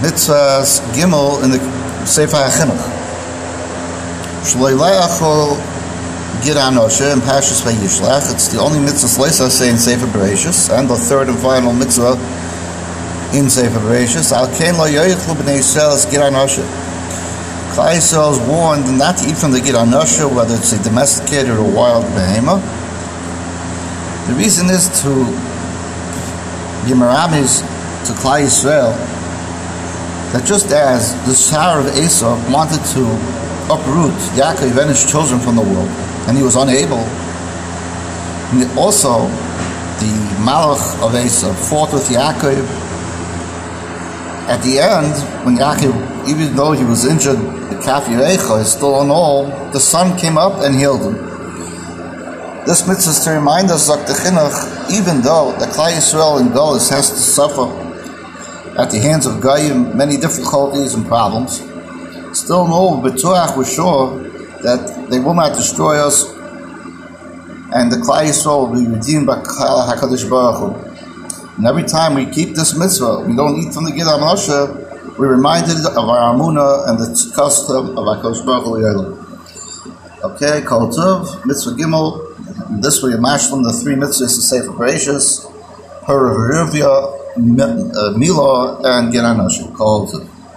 mitzvahs gimel in the Sefer HaChinuch. Shloi le'achol gid anoshe in Pashas Vayishlach. It's the only mitzvah Leisa say in Sefer Bereshis, and the third and final mitzvah in Sefer Bereshis. Al kein lo yoyichlu b'nei Yisrael is gid anoshe. Klal Yisrael is warned not to eat from the gid anoshe, whether it's a domesticated or a wild behemoth. The reason is to be meramis to Klal Yisrael that just as the Sar of Esau wanted to uproot Yaakov and his children from the world, and he was unable, also the Malach of Esau fought with Yaakov. At the end, when Yaakov, even though he was injured, the Kafi Recha is still on all, the sun came up and healed him. This mitzvah is to remind us. Chinuch, even though the Klal Yisrael in Golis has to suffer at the hands of Goyim many difficulties and problems, still know B'tuach we're sure that they will not destroy us and the Klal Yisrael will be redeemed by HaKadosh Baruch Hu. And every time we keep this mitzvah, we don't eat from the Gid Moshe, we're reminded of our Amunah and the custom of HaKadosh Baruch Hu. Okay, Kol Tov, Mitzvah Gimel, this way, Mashlim, the three mitzvahs to say for gracious, Her Mila, and Gid Anoshe, called